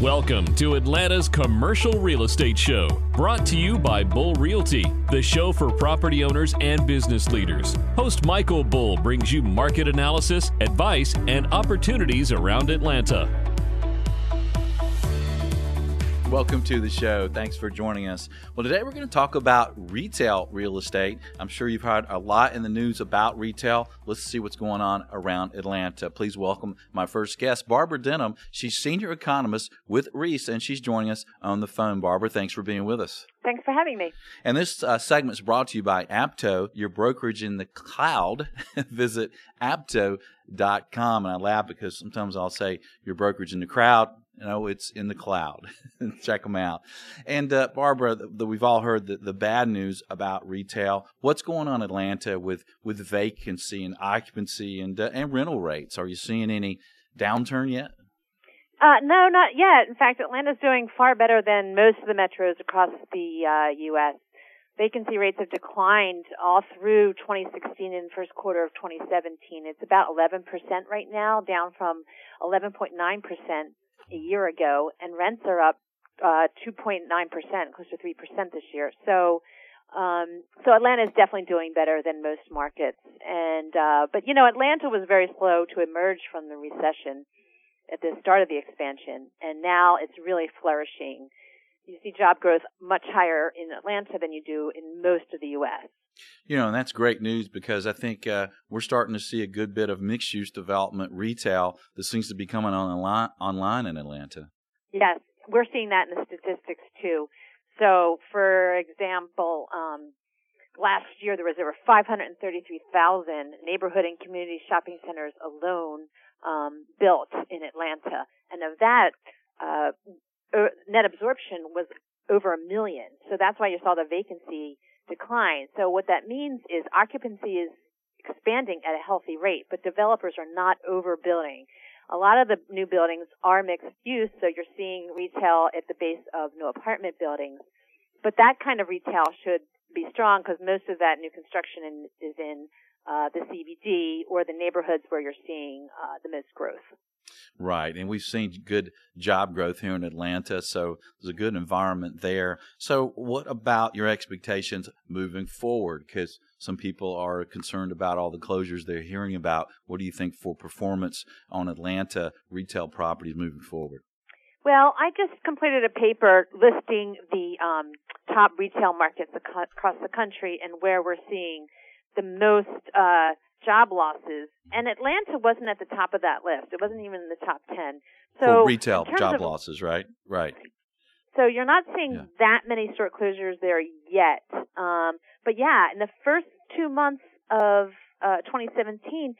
Welcome to Atlanta's Commercial Real Estate Show, brought to you by Bull Realty, the show for property owners and business leaders. Host Michael Bull brings you market analysis, advice, and opportunities around Atlanta. Welcome to the show. Thanks for joining us. Well, today we're going to talk about retail real estate. I'm sure you've heard a lot in the news about retail. Let's see what's going on around Atlanta. Please welcome my first guest, Barbara Denham. She's senior economist with Reis, and she's joining us on the phone. Barbara, thanks for being with us. Thanks for having me. And this uh, segment is brought to you by Apto, your brokerage in the cloud. Visit apto.com. And I laugh because sometimes I'll say your brokerage in the crowd you know, it's in the cloud. Check them out. And uh, Barbara, the, the, we've all heard the, the bad news about retail. What's going on in Atlanta with, with vacancy and occupancy and uh, and rental rates? Are you seeing any downturn yet? Uh, no, not yet. In fact, Atlanta's doing far better than most of the metros across the uh, U.S. Vacancy rates have declined all through 2016 and first quarter of 2017. It's about 11% right now, down from 11.9% a year ago, and rents are up uh, 2.9%, close to 3% this year. So, um, so Atlanta is definitely doing better than most markets. And, uh, but you know, Atlanta was very slow to emerge from the recession at the start of the expansion, and now it's really flourishing. You see job growth much higher in Atlanta than you do in most of the U.S. You know, and that's great news because I think uh, we're starting to see a good bit of mixed use development retail that seems to be coming online, online in Atlanta. Yes, we're seeing that in the statistics too. So, for example, um, last year there was over 533,000 neighborhood and community shopping centers alone um, built in Atlanta, and of that, uh, net absorption was over a million. So that's why you saw the vacancy decline. So what that means is occupancy is expanding at a healthy rate, but developers are not overbuilding. A lot of the new buildings are mixed use, so you're seeing retail at the base of new apartment buildings. But that kind of retail should be strong because most of that new construction in, is in uh, the CBD or the neighborhoods where you're seeing uh, the most growth. Right, and we've seen good job growth here in Atlanta, so there's a good environment there. So, what about your expectations moving forward? Because some people are concerned about all the closures they're hearing about. What do you think for performance on Atlanta retail properties moving forward? Well, I just completed a paper listing the um, top retail markets across the country and where we're seeing the most uh, job losses, and Atlanta wasn't at the top of that list. It wasn't even in the top ten. So For retail job of, losses, right? Right. So you're not seeing yeah. that many store closures there yet. Um, but yeah, in the first two months of uh, 2017,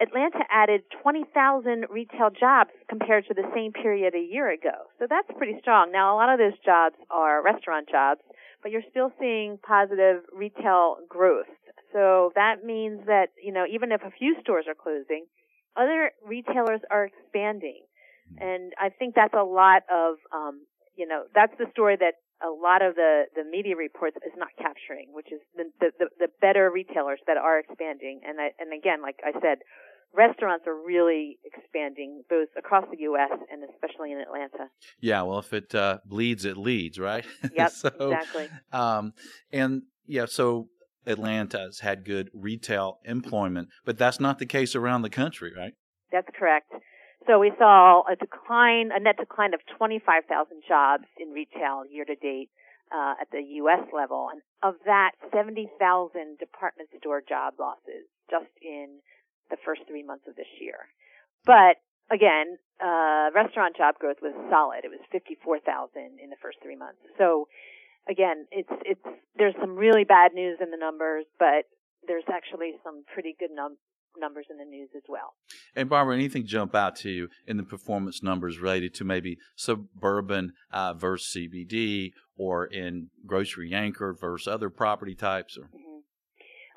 Atlanta added 20,000 retail jobs compared to the same period a year ago. So that's pretty strong. Now, a lot of those jobs are restaurant jobs, but you're still seeing positive retail growth. So that means that, you know, even if a few stores are closing, other retailers are expanding. And I think that's a lot of, um, you know, that's the story that a lot of the, the media reports is not capturing, which is the, the, the better retailers that are expanding. And I, and again, like I said, restaurants are really expanding both across the U.S. and especially in Atlanta. Yeah, well, if it uh, bleeds, it leads, right? Yep, so, exactly. Um, and yeah, so Atlanta has had good retail employment, but that's not the case around the country, right? That's correct. So we saw a decline, a net decline of 25,000 jobs in retail year to date uh, at the U.S. level, and of that, 70,000 department store job losses just in the first three months of this year. But again, uh, restaurant job growth was solid. It was 54,000 in the first three months. So again, it's it's there's some really bad news in the numbers, but there's actually some pretty good num- numbers in the news as well. And Barbara, anything jump out to you in the performance numbers related to maybe suburban uh, versus CBD, or in grocery anchored versus other property types? Or? Mm-hmm.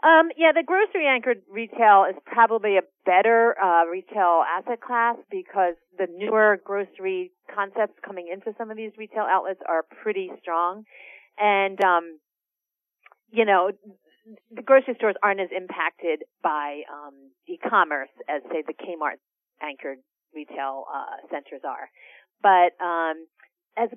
Um, yeah, the grocery anchored retail is probably a better uh, retail asset class because the newer grocery concepts coming into some of these retail outlets are pretty strong. And, um, you know, the grocery stores aren't as impacted by um, e-commerce as, say, the Kmart anchored retail uh, centers are. but um, as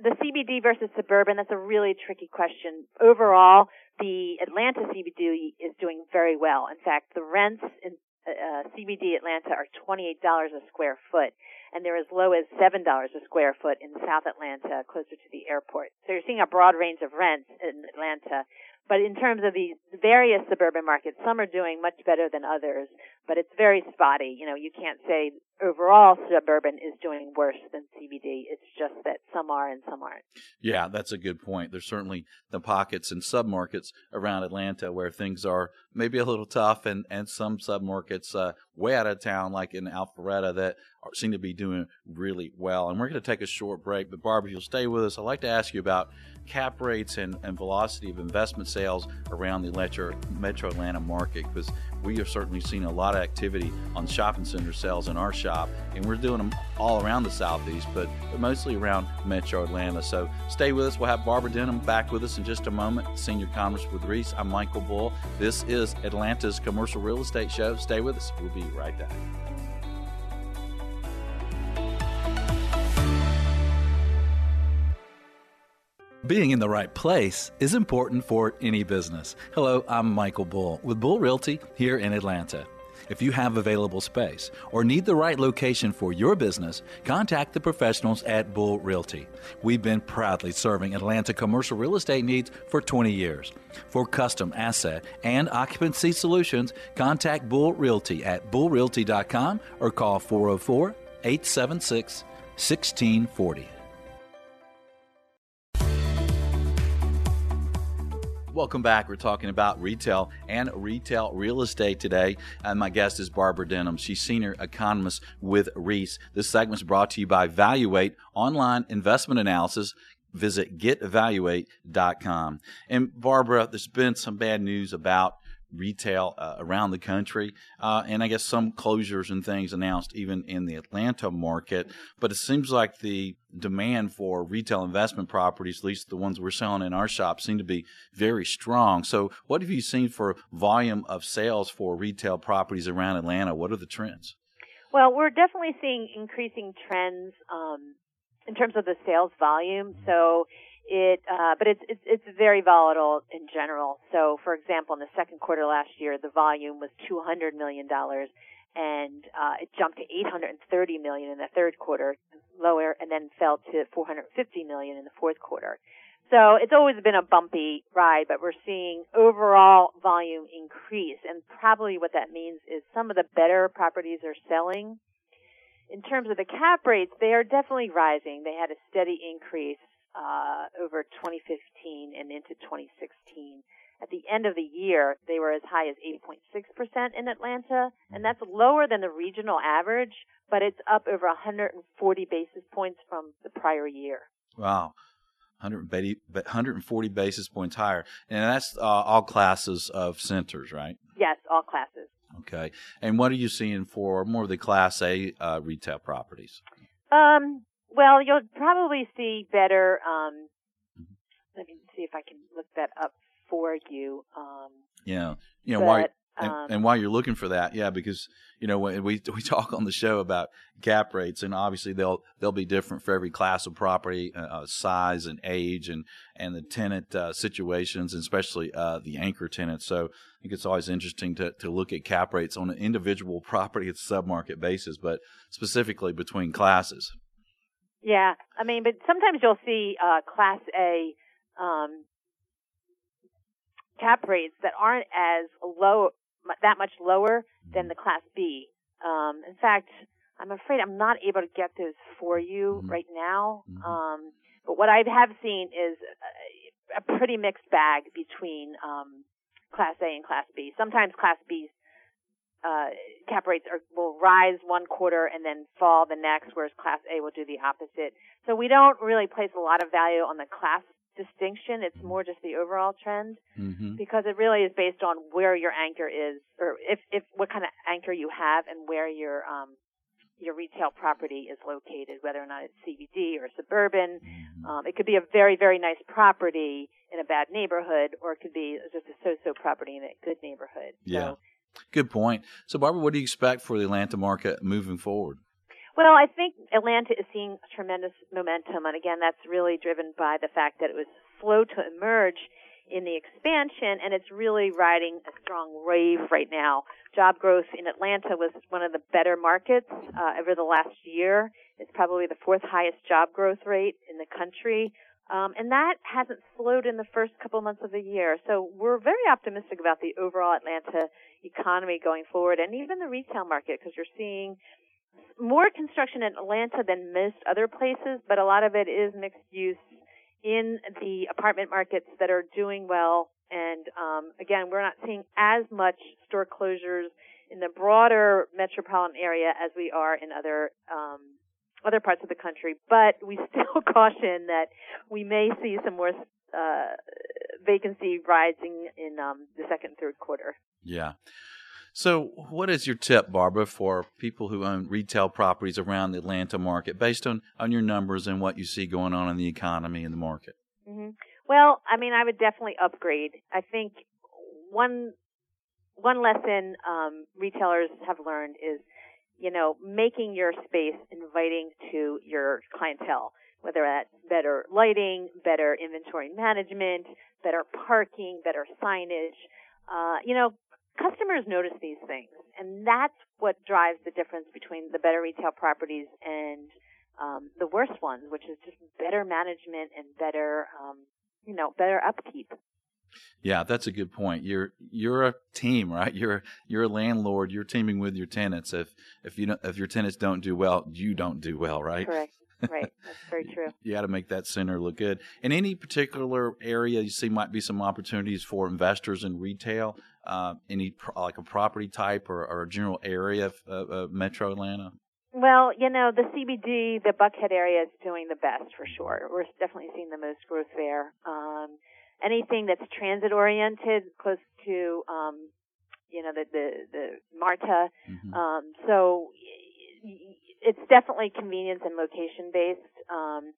the CBD versus suburban, that's a really tricky question. Overall, the Atlanta CBD is doing very well. In fact, the rents in uh, CBD Atlanta are $28 a square foot, and they're as low as $7 a square foot in South Atlanta, closer to the airport. So you're seeing a broad range of rents in Atlanta. But in terms of the various suburban markets, some are doing much better than others, but it's very spotty. You know, you can't say overall suburban is doing worse than CBD. It's just that some are and some aren't. Yeah, that's a good point. There's certainly the pockets and submarkets around Atlanta where things are maybe a little tough, and and some submarkets uh, way out of town, like in Alpharetta, that are, seem to be doing really well. And we're going to take a short break, but Barbara, you'll stay with us. I'd like to ask you about cap rates and, and velocity of investment sales around the Metro, Metro Atlanta market because we have certainly seen a lot of activity on shopping center sales in our shop, and we're doing them all around the Southeast, but, but mostly around Metro Atlanta. So stay with us. We'll have Barbara Denham back with us in just a moment. Senior Commerce with Reis. I'm Michael Bull. This is Atlanta's Commercial Real Estate Show. Stay with us. We'll be right back. Being in the right place is important for any business. Hello, I'm Michael Bull with Bull Realty here in Atlanta. If you have available space or need the right location for your business, contact the professionals at Bull Realty. We've been proudly serving Atlanta commercial real estate needs for 20 years. For custom asset and occupancy solutions, contact Bull Realty at bullrealty.com or call 404 876 1640. Welcome back. We're talking about retail and retail real estate today. And my guest is Barbara Denham. She's senior economist with Reis. This segment is brought to you by Valuate Online Investment Analysis. Visit getvaluate.com. And Barbara, there's been some bad news about retail uh, around the country, uh, and I guess some closures and things announced even in the Atlanta market. But it seems like the demand for retail investment properties, at least the ones we're selling in our shop, seem to be very strong. So, what have you seen for volume of sales for retail properties around Atlanta? What are the trends? Well, we're definitely seeing increasing trends um, in terms of the sales volume. So it uh, but it's, it's it's very volatile in general. So, for example, in the second quarter last year, the volume was 200 million dollars, and uh, it jumped to 830 million in the third quarter, lower, and then fell to 450 million in the fourth quarter. So it's always been a bumpy ride, but we're seeing overall volume increase, and probably what that means is some of the better properties are selling. In terms of the cap rates, they are definitely rising. They had a steady increase uh, over 2015 and into 2016. At the end of the year, they were as high as 8.6% in Atlanta, and that's lower than the regional average, but it's up over 140 basis points from the prior year. Wow. 140 basis points higher. And that's uh, all classes of centers, right? Yes, all classes. Okay. And what are you seeing for more of the Class A uh, retail properties? Um, well, you'll probably see better. Um, let me see if I can look that up for you. Um, yeah, you know, but, why, and, um, and, while you're looking for that, yeah, because you know when we we talk on the show about cap rates, and obviously they'll they'll be different for every class of property, uh, uh size and age, and and the tenant uh, situations, and especially uh, the anchor tenants. So I think it's always interesting to to look at cap rates on an individual property at submarket basis, but specifically between classes. Yeah, I mean, but sometimes you'll see uh, Class A um, cap rates that aren't as low, that much lower than the Class B. Um, in fact, I'm afraid I'm not able to get those for you mm-hmm. right now. Mm-hmm. Um, but what I have seen is a, a pretty mixed bag between um, Class A and Class B. Sometimes Class B uh, cap rates are, will rise one quarter and then fall the next, whereas Class A will do the opposite. So we don't really place a lot of value on the class distinction. It's more just the overall trend mm-hmm. because it really is based on where your anchor is, or if, if what kind of anchor you have, and where your um, your retail property is located, whether or not it's CBD or suburban. Mm-hmm. Um, it could be a very very nice property in a bad neighborhood, or it could be just a so-so property in a good neighborhood. Yeah. So Good point. So, Barbara, what do you expect for the Atlanta market moving forward? Well, I think Atlanta is seeing tremendous momentum, and again, that's really driven by the fact that it was slow to emerge in the expansion, and it's really riding a strong wave right now. Job growth in Atlanta was one of the better markets uh, over the last year. It's probably the fourth highest job growth rate in the country. Um, and that hasn't slowed in the first couple months of the year. So we're very optimistic about the overall Atlanta economy going forward and even the retail market because you're seeing more construction in Atlanta than most other places, but a lot of it is mixed use in the apartment markets that are doing well. And um, again, we're not seeing as much store closures in the broader metropolitan area as we are in other um, other parts of the country. But we still caution that we may see some more uh, vacancy rising in um, the second and third quarter. Yeah. So, what is your tip, Barbara, for people who own retail properties around the Atlanta market, based on, on your numbers and what you see going on in the economy and the market? Mm-hmm. Well, I mean, I would definitely upgrade. I think one one lesson um, retailers have learned is, you know, making your space inviting to your clientele. Whether that's better lighting, better inventory management, better parking, better signage. Uh, you know, customers notice these things, and that's what drives the difference between the better retail properties and um, the worst ones, which is just better management and better, um, you know, better upkeep. Yeah, that's a good point. You're you're a team, right? You're you're a landlord. You're teaming with your tenants. If if you don't, if your tenants don't do well, you don't do well, right? Correct. Right. That's very true. you got to make that center look good. In any particular area, you see might be some opportunities for investors in retail. Uh, any pro- like a property type or, or a general area of uh, Metro Atlanta? Well, you know, the CBD, the Buckhead area is doing the best for sure. We're definitely seeing the most growth there. Um, anything that's transit oriented, close to, um, you know, the the, the MARTA. Mm-hmm. Um, so it's definitely convenience and location based. Um,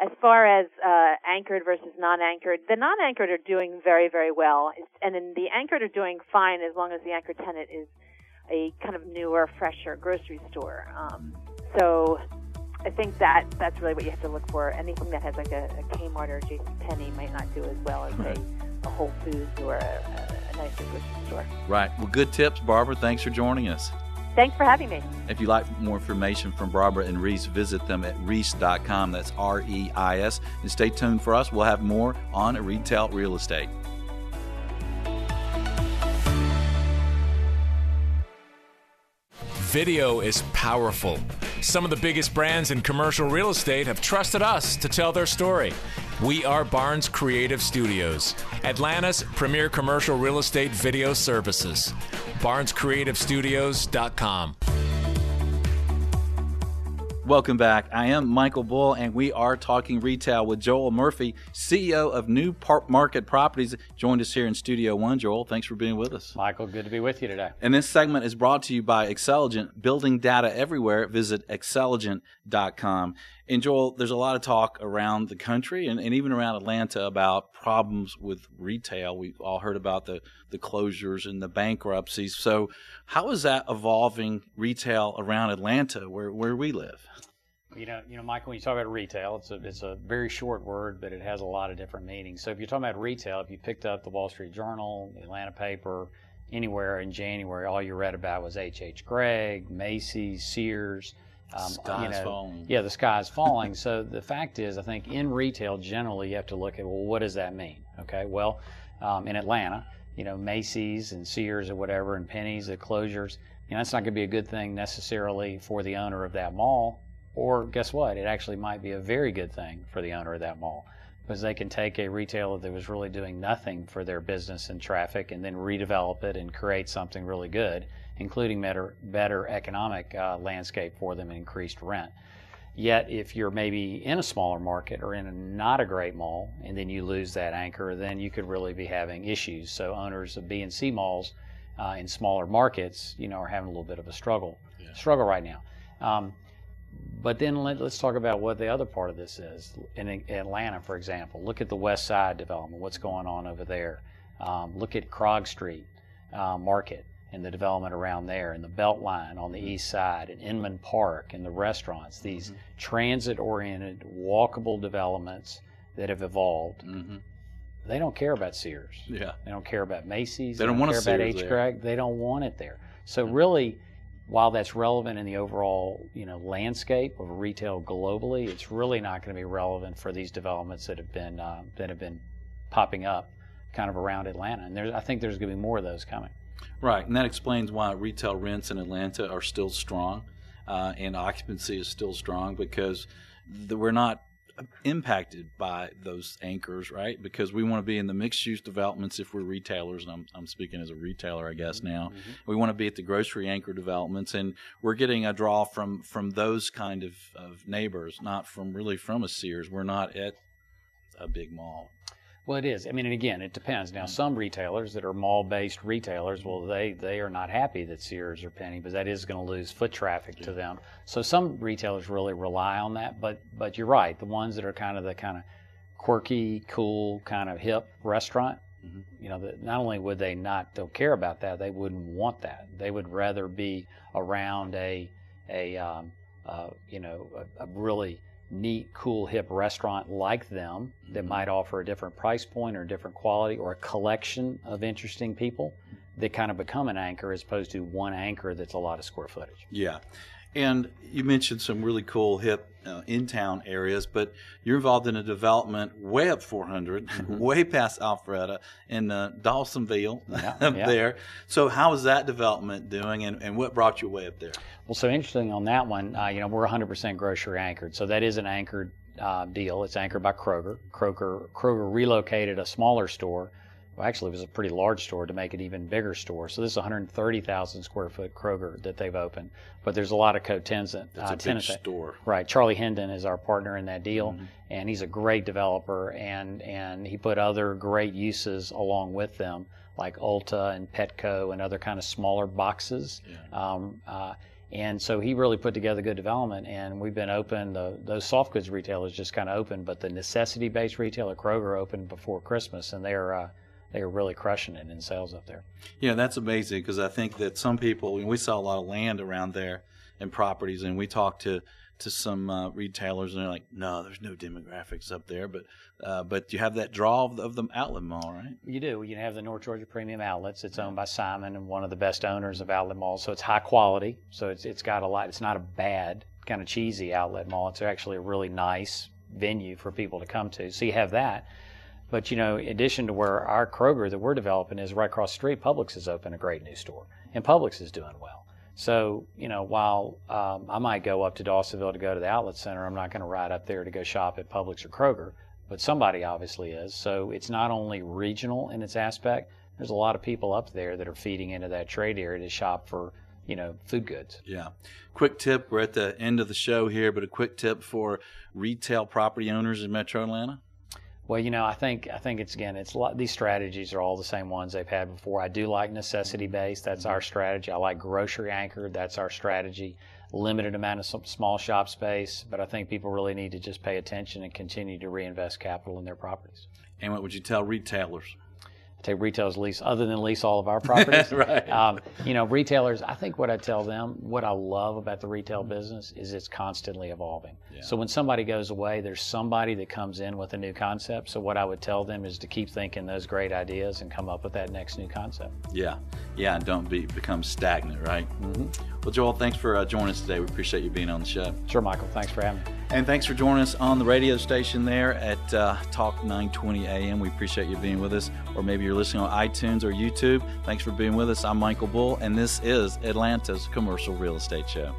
as far as uh, anchored versus non-anchored, the non-anchored are doing very, very well, and then the anchored are doing fine as long as the anchor tenant is a kind of newer, fresher grocery store. Um, so I think that that's really what you have to look for. Anything that has like a, a Kmart or a JCPenney might not do as well as a, a Whole Foods or a, a, a nicer grocery store. Right. Well, good tips, Barbara. Thanks for joining us. Thanks for having me. If you'd like more information from Barbara and Reis, visit them at reis.com. That's R E I S. And stay tuned for us. We'll have more on retail real estate. Video is powerful. Some of the biggest brands in commercial real estate have trusted us to tell their story. We are Barnes Creative Studios, Atlanta's premier commercial real estate video services. BarnesCreativeStudios.com. Welcome back. I am Michael Bull, and we are talking retail with Joel Murphy, CEO of New Park Market Properties, joined us here in Studio One. Joel, thanks for being with us. Michael, good to be with you today. And this segment is brought to you by Xceligent, building data everywhere. Visit xceligent.com. And Joel, there's a lot of talk around the country and, and even around Atlanta about problems with retail. We've all heard about the, the closures and the bankruptcies. So, how is that evolving retail around Atlanta, where, where we live? You know, you know, Michael, when you talk about retail, it's a it's a very short word, but it has a lot of different meanings. So if you're talking about retail, if you picked up the Wall Street Journal, the Atlanta paper, anywhere in January, all you read about was H. H. Gregg, Macy's, Sears. Um, you know, falling. Yeah, the sky is falling. so the fact is, I think in retail generally you have to look at well, what does that mean? Okay, well, um, in Atlanta, you know, Macy's and Sears or whatever, and Penney's, the closures. You know, that's not going to be a good thing necessarily for the owner of that mall or guess what? It actually might be a very good thing for the owner of that mall because they can take a retailer that was really doing nothing for their business and traffic and then redevelop it and create something really good, including better, better economic uh, landscape for them and increased rent. Yet, if you're maybe in a smaller market or in a not a great mall, and then you lose that anchor, then you could really be having issues. So, owners of B and C malls uh, in smaller markets, you know, are having a little bit of a struggle yeah. struggle right now. Um, but then let, us talk about what the other part of this is. In Atlanta, for example, look at the West Side development, what's going on over there. Um, look at Krog Street uh, Market and the development around there, and the Beltline on the Mm-hmm. east side, and Inman Park, and the restaurants, these Mm-hmm. transit oriented, walkable developments that have evolved. hmm They don't care about Sears. Yeah. They don't care about Macy's. They don't want a care about H. Gregg. They don't want it there. So really, while that's relevant in the overall you know landscape of retail globally, it's really not going to be relevant for these developments that have been uh, that have been popping up kind of around Atlanta. And there's I think there's going to be more of those coming. Right, and that explains why retail rents in Atlanta are still strong, uh, and occupancy is still strong because the, we're not impacted by those anchors, right? Because we want to be in the mixed use developments if we're retailers, and I'm, I'm speaking as a retailer, I guess now. We want to be at the grocery anchor developments, and we're getting a draw from from those kind of, of neighbors, not from really from a Sears. We're not at a big mall. Well, it is. I mean, and again, it depends. Mm. Now, some retailers that are mall-based retailers, well, they they are not happy that Sears or Penney, because that is going to lose foot traffic to them. So some retailers really rely on that. But but you're right. The ones that are kind of the kind of quirky, cool, kind of hip restaurant, Mm-hmm. you know, that not only would they not don't care about that, they wouldn't want that. They would rather be around a a um, uh, you know a, a really neat, cool, hip restaurant like them that mm-hmm. might offer a different price point or a different quality or a collection of interesting people that kind of become an anchor as opposed to one anchor that's a lot of square footage. Yeah. And you mentioned some really cool hip uh, in town areas, but you're involved in a development way up 400, way past Alpharetta in uh, Dawsonville Yeah, up yeah. there. So, how is that development doing and, and what brought you way up there? Well, so interesting on that one, uh, you know, we're 100% grocery anchored. So that is an anchored uh, deal. It's anchored by Kroger. Kroger. Kroger relocated a smaller store. Well, actually, it was a pretty large store to make it even bigger store. So this is 130,000 square foot Kroger that they've opened. But there's a lot of co-tenants. That's uh, a big store. Right. Charlie Hendon is our partner in that deal, Mm-hmm. and he's a great developer, and and he put other great uses along with them, like Ulta and Petco and other kind of smaller boxes. Um, uh, and so he really put together good development, and we've been open. The, those soft goods retailers just kind of open, but the necessity-based retailer Kroger opened before Christmas, and they're uh, they are really crushing it in sales up there. Yeah, that's amazing because I think that some people, we saw a lot of land around there and properties, and we talked to to some uh, retailers, and they're like, "No, there's no demographics up there," but uh, but you have that draw of the, of the outlet mall, right? You do. You have the North Georgia Premium Outlets. It's owned by Simon and one of the best owners of outlet malls. So it's high quality. So it's it's got a lot. It's not a bad kind of cheesy outlet mall. It's actually a really nice venue for people to come to. So you have that. But you know, in addition to where our Kroger that we're developing is right across the street, Publix has opened a great new store, and Publix is doing well. So you know, while um, I might go up to Dawsonville to go to the outlet center, I'm not going to ride up there to go shop at Publix or Kroger. But somebody obviously is. So it's not only regional in its aspect. There's a lot of people up there that are feeding into that trade area to shop for you know food goods. Yeah. Quick tip. We're at the end of the show here, but a quick tip for retail property owners in Metro Atlanta. Well, you know, I think I think it's again, it's lot, these strategies are all the same ones they've had before. I do like necessity based. That's our mm-hmm. strategy. I like grocery anchored. That's our strategy. Limited amount of small shop space, but I think people really need to just pay attention and continue to reinvest capital in their properties. And what would you tell retailers? Take retailers lease other than lease all of our properties. Right. Um, you know, retailers. I think what I tell them, what I love about the retail business is it's constantly evolving. So when somebody goes away, there's somebody that comes in with a new concept. So what I would tell them is to keep thinking those great ideas and come up with that next new concept. Yeah. Yeah. And don't be become stagnant, right? Mm-hmm. Well, Joel, thanks for uh, joining us today. We appreciate you being on the show. Sure, Michael. Thanks for having me. And thanks for joining us on the radio station there at uh, Talk 920 AM. We appreciate you being with us. Or maybe you're listening on iTunes or YouTube. Thanks for being with us. I'm Michael Bull, and this is Atlanta's Commercial Real Estate Show.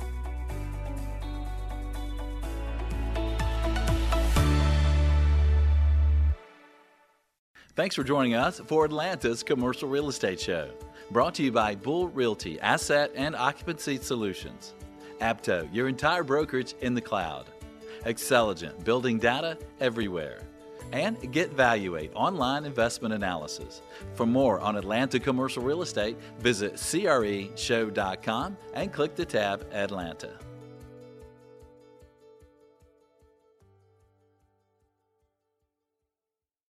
Thanks for joining us for Atlanta's Commercial Real Estate Show. Brought to you by Bull Realty Asset and Occupancy Solutions. Apto, your entire brokerage in the cloud. Xceligent, building data everywhere. And GetValuate, online investment analysis. For more on Atlanta commercial real estate, visit CREshow.com and click the tab Atlanta.